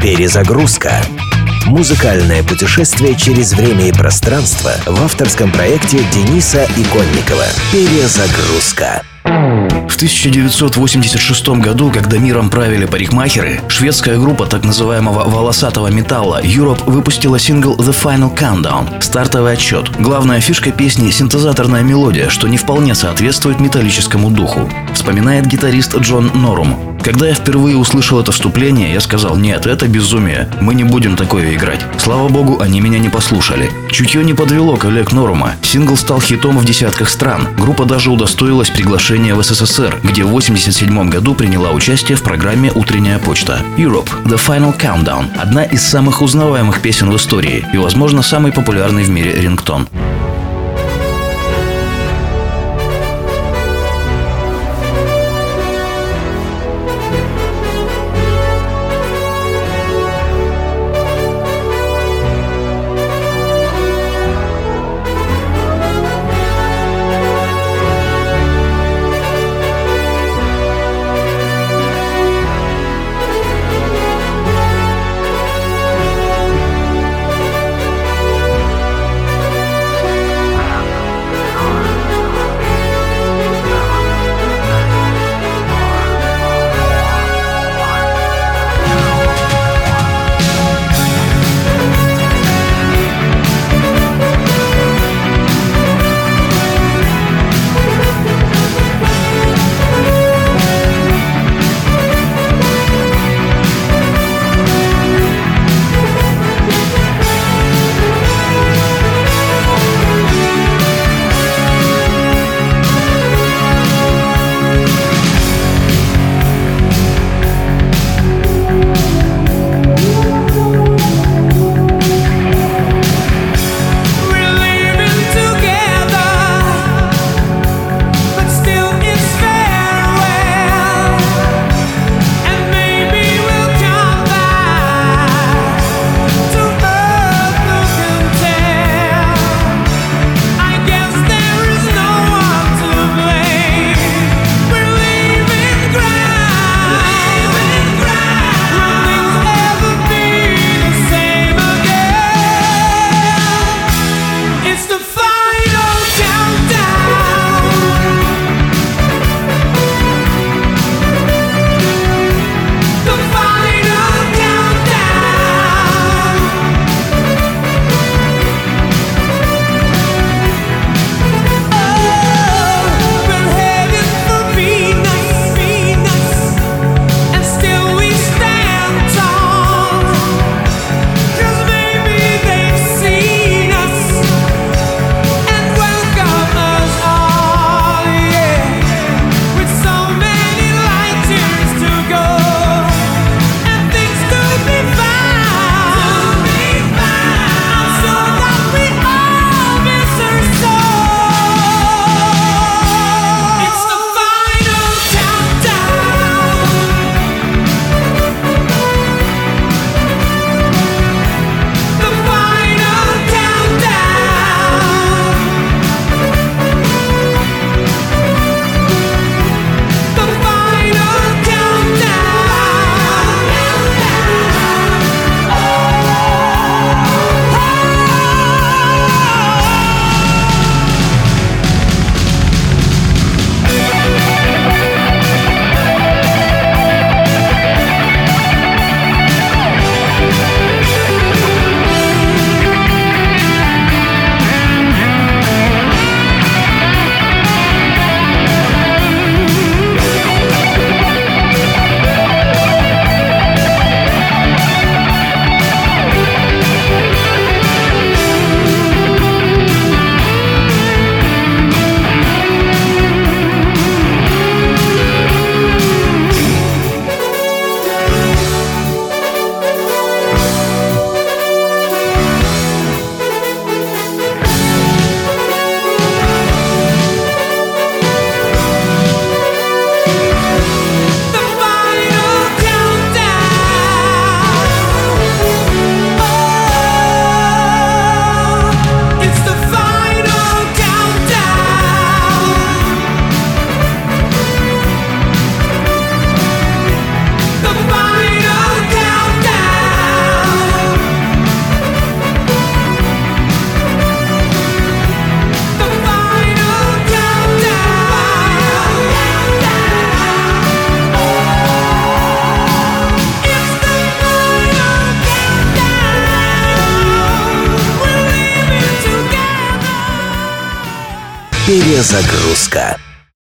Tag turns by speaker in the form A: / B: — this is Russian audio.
A: Перезагрузка. Музыкальное путешествие через время и пространство в авторском проекте Дениса Иконникова. Перезагрузка.
B: В 1986 году, когда миром правили парикмахеры, шведская группа так называемого волосатого металла Europe выпустила сингл The Final Countdown – стартовый отчет. Главная фишка песни – синтезаторная мелодия, что не вполне соответствует металлическому духу. Вспоминает гитарист Джон Норум. Когда я впервые услышал это вступление, я сказал, нет, это безумие, мы не будем такое играть. Слава богу, они меня не послушали. Чутье не подвело коллег Норума. Сингл стал хитом в десятках стран. Группа даже удостоилась приглашения в СССР, где в 1987 году приняла участие в программе «Утренняя почта». Europe – The Final Countdown – одна из самых узнаваемых песен в истории и, возможно, самый популярный в мире рингтон.
A: Перезагрузка.